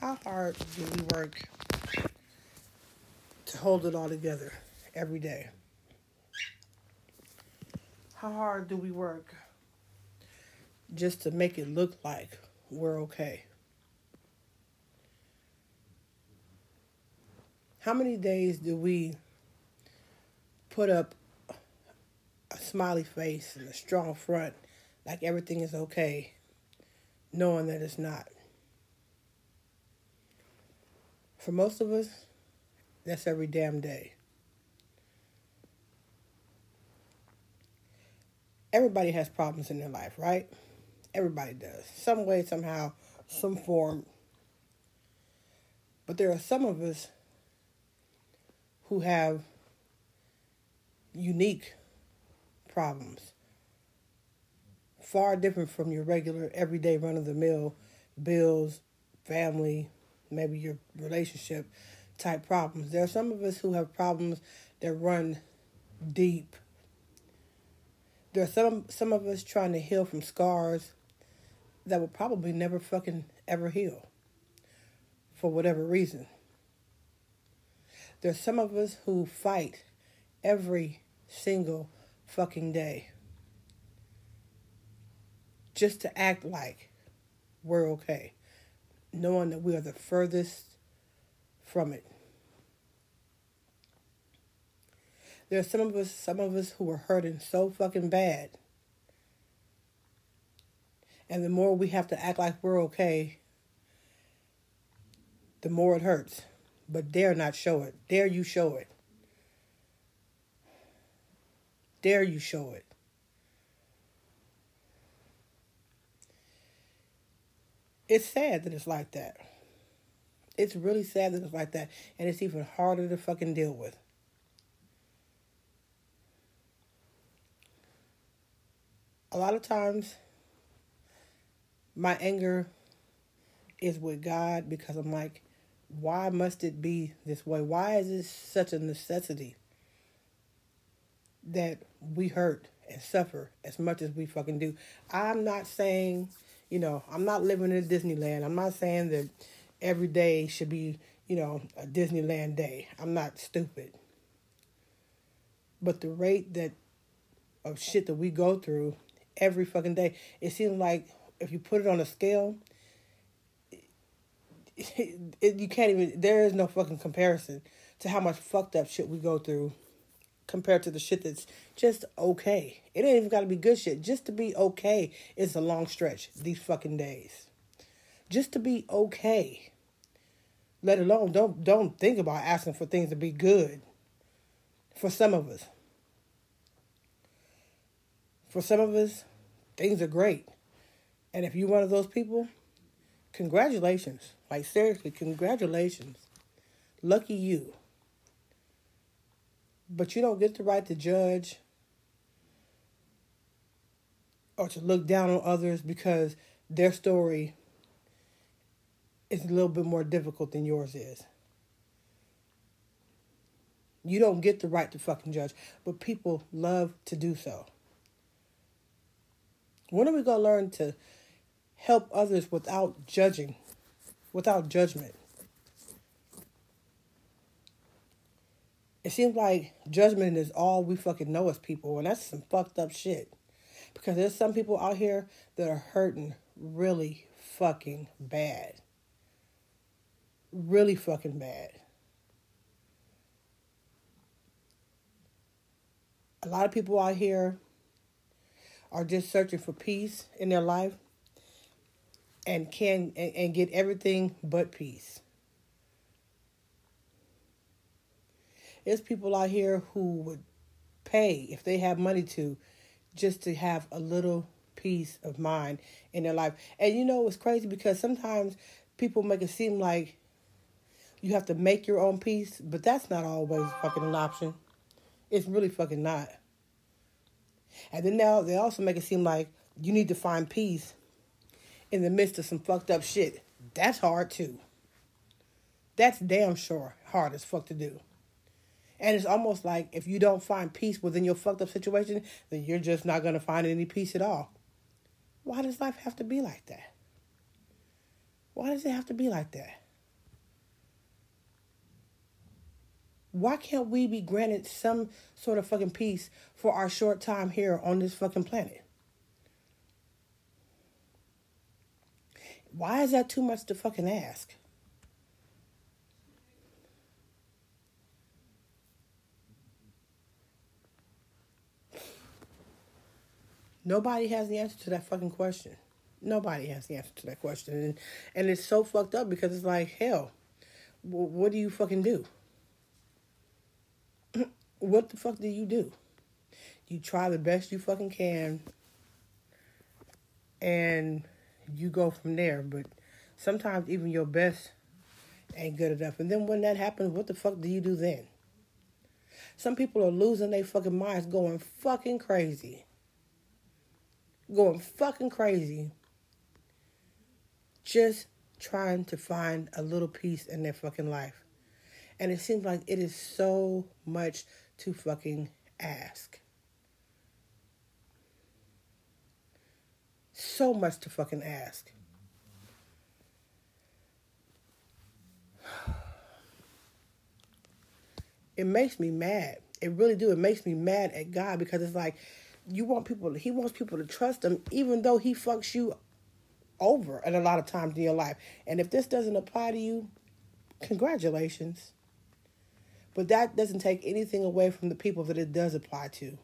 How hard do we work to hold it all together every day? How hard do we work just to make it look like we're okay? How many days do we put up a smiley face and a strong front like everything is okay, knowing that it's not? For most of us, that's every damn day. Everybody has problems in their life, right? Everybody does. Some way, somehow, some form. But there are some of us who have unique problems, far different from your regular, everyday run of the mill bills, family, maybe your relationship type problems. There are some of us who have problems that run deep. There are some some of us trying to heal from scars that will probably never fucking ever heal for whatever reason. There's some of us who fight every single fucking day just to act like we're okay knowing that we are the furthest from it. There are some of us, some of us who are hurting so fucking bad. And the more we have to act like we're okay, the more it hurts. But dare not show it. Dare you show it. Dare you show it. It's sad that it's like that. It's really sad that it's like that. And it's even harder to fucking deal with. A lot of times, my anger is with God because I'm like, why must it be this way? Why is this such a necessity that we hurt and suffer as much as we fucking do? I'm not saying you know, I'm not living in Disneyland. I'm not saying that every day should be, you know, a Disneyland day. I'm not stupid. But the rate that of shit that we go through every fucking day, it seems like if you put it on a scale, it, it, you can't even. There is no fucking comparison to how much fucked up shit we go through compared to the shit that's just okay. It ain't even got to be good shit. Just to be okay is a long stretch these fucking days. Just to be okay. Let alone don't don't think about asking for things to be good. For some of us. For some of us, things are great. And if you're one of those people, congratulations. Like seriously, congratulations. Lucky you. But you don't get the right to judge or to look down on others because their story is a little bit more difficult than yours is. You don't get the right to fucking judge, but people love to do so. When are we going to learn to help others without judging, without judgment? It seems like judgment is all we fucking know as people, and that's some fucked up shit. Because there's some people out here that are hurting really fucking bad. Really fucking bad. A lot of people out here are just searching for peace in their life and can and, and get everything but peace. There's people out here who would pay if they have money to just to have a little peace of mind in their life. And you know it's crazy because sometimes people make it seem like you have to make your own peace, but that's not always fucking an option. It's really fucking not. And then now they also make it seem like you need to find peace in the midst of some fucked up shit. That's hard too. That's damn sure hard as fuck to do. And it's almost like if you don't find peace within your fucked up situation, then you're just not going to find any peace at all. Why does life have to be like that? Why does it have to be like that? Why can't we be granted some sort of fucking peace for our short time here on this fucking planet? Why is that too much to fucking ask? Nobody has the answer to that fucking question. Nobody has the answer to that question. And, and it's so fucked up because it's like, hell, what do you fucking do? what the fuck do you do? You try the best you fucking can and you go from there. But sometimes even your best ain't good enough. And then when that happens, what the fuck do you do then? Some people are losing their fucking minds, going fucking crazy. Going fucking crazy. Just trying to find a little peace in their fucking life. And it seems like it is so much to fucking ask. So much to fucking ask. It makes me mad. It really do. It makes me mad at God because it's like you want people he wants people to trust him even though he fucks you over at a lot of times in your life. And if this doesn't apply to you, congratulations. But that doesn't take anything away from the people that it does apply to.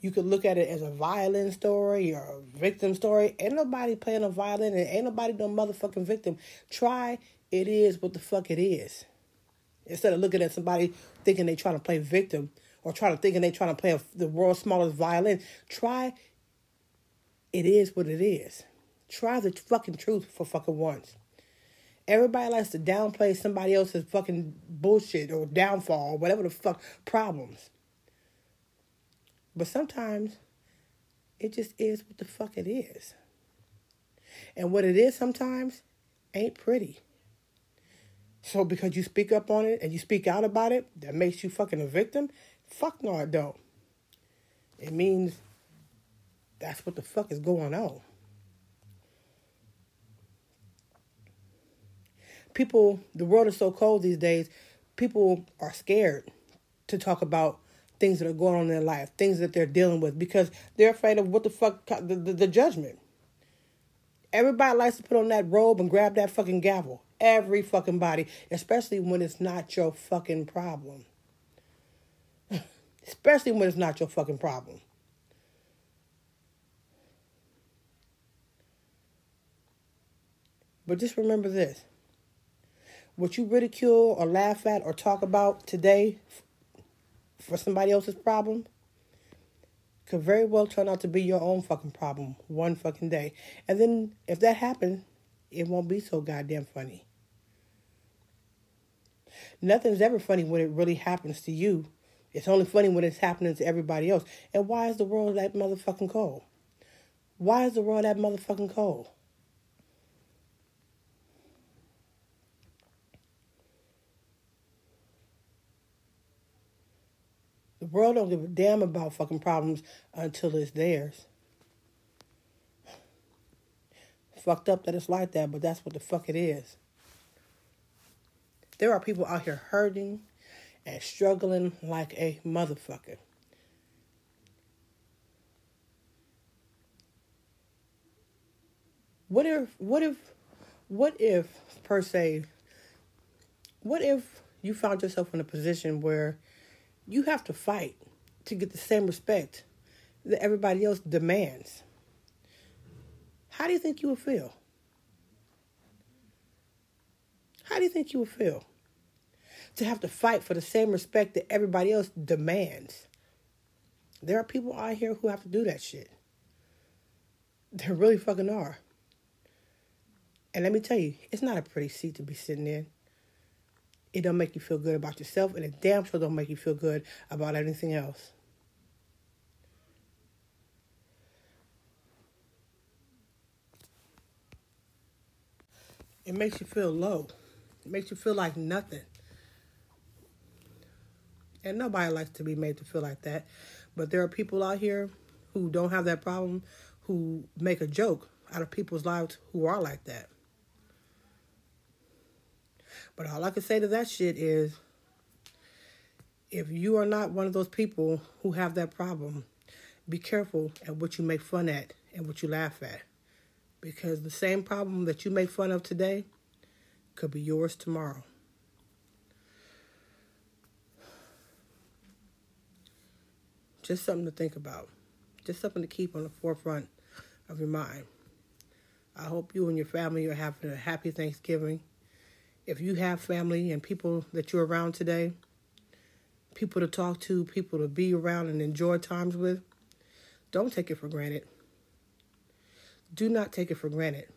You could look at it as a violin story or a victim story. Ain't nobody playing a violin and ain't nobody no motherfucking victim. Try it is what the fuck it is. Instead of looking at somebody thinking they're trying to play victim or trying to thinking they're trying to play a, the world's smallest violin, try it is what it is. Try the fucking truth for fucking once. Everybody likes to downplay somebody else's fucking bullshit or downfall or whatever the fuck problems. But sometimes it just is what the fuck it is. And what it is sometimes ain't pretty. So because you speak up on it and you speak out about it, that makes you fucking a victim? Fuck no, it don't. It means that's what the fuck is going on. People, the world is so cold these days, people are scared to talk about things that are going on in their life, things that they're dealing with, because they're afraid of what the fuck, the, the, the judgment. Everybody likes to put on that robe and grab that fucking gavel. Every fucking body, especially when it's not your fucking problem. especially when it's not your fucking problem. But just remember this what you ridicule or laugh at or talk about today for somebody else's problem could very well turn out to be your own fucking problem one fucking day. And then if that happens, it won't be so goddamn funny. Nothing's ever funny when it really happens to you. It's only funny when it's happening to everybody else. And why is the world that motherfucking cold? Why is the world that motherfucking cold? The world don't give a damn about fucking problems until it's theirs. Fucked up that it's like that, but that's what the fuck it is. There are people out here hurting and struggling like a motherfucker. What if, what if, what if, per se, what if you found yourself in a position where you have to fight to get the same respect that everybody else demands. How do you think you would feel? How do you think you would feel? To have to fight for the same respect that everybody else demands. There are people out here who have to do that shit. There really fucking are. And let me tell you, it's not a pretty seat to be sitting in it don't make you feel good about yourself, and it damn sure don't make you feel good about anything else. It makes you feel low. It makes you feel like nothing. And nobody likes to be made to feel like that. But there are people out here who don't have that problem, who make a joke out of people's lives who are like that. But all I can say to that shit is if you are not one of those people who have that problem, be careful at what you make fun at and what you laugh at. Because the same problem that you make fun of today could be yours tomorrow. Just something to think about. Just something to keep on the forefront of your mind. I hope you and your family are having a happy Thanksgiving. If you have family and people that you're around today, people to talk to, people to be around and enjoy times with, don't take it for granted. Do not take it for granted.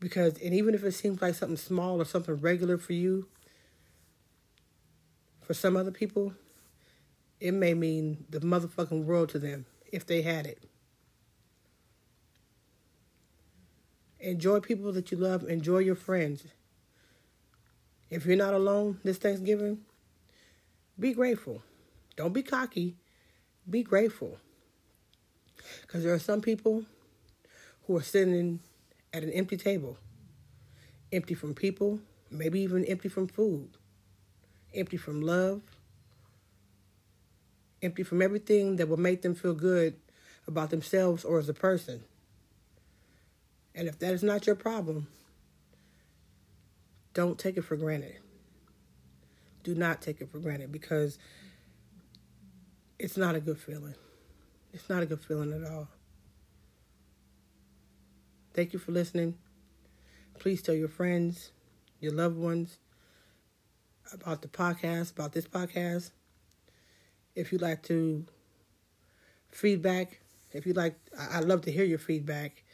Because, and even if it seems like something small or something regular for you, for some other people, it may mean the motherfucking world to them if they had it. Enjoy people that you love, enjoy your friends. If you're not alone this Thanksgiving, be grateful. Don't be cocky. Be grateful. Because there are some people who are sitting at an empty table, empty from people, maybe even empty from food, empty from love, empty from everything that will make them feel good about themselves or as a person. And if that is not your problem, don't take it for granted. Do not take it for granted because it's not a good feeling. It's not a good feeling at all. Thank you for listening. Please tell your friends, your loved ones about the podcast, about this podcast. If you'd like to feedback, if you'd like, I'd love to hear your feedback.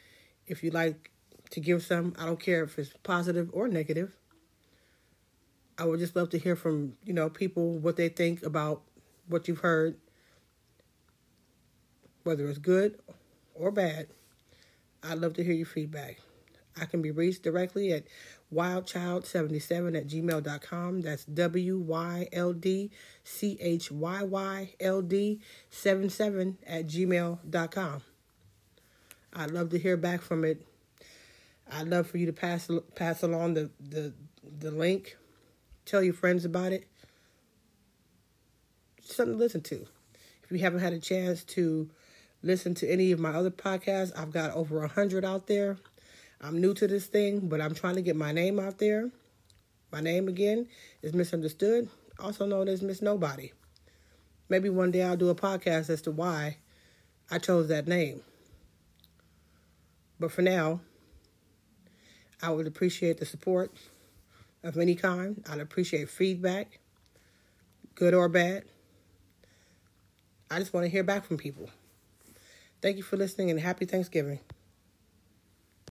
If you'd like to give some, I don't care if it's positive or negative. I would just love to hear from, you know, people what they think about what you've heard, whether it's good or bad. I'd love to hear your feedback. I can be reached directly at wildchild77 at gmail.com. That's W Y L D C H Y Y L D 77 at gmail.com. I'd love to hear back from it. I'd love for you to pass pass along the, the, the link Tell your friends about it. Something to listen to. If you haven't had a chance to listen to any of my other podcasts, I've got over a hundred out there. I'm new to this thing, but I'm trying to get my name out there. My name again is Misunderstood, also known as Miss Nobody. Maybe one day I'll do a podcast as to why I chose that name. But for now, I would appreciate the support of any kind. I'd appreciate feedback, good or bad. I just want to hear back from people. Thank you for listening and happy Thanksgiving.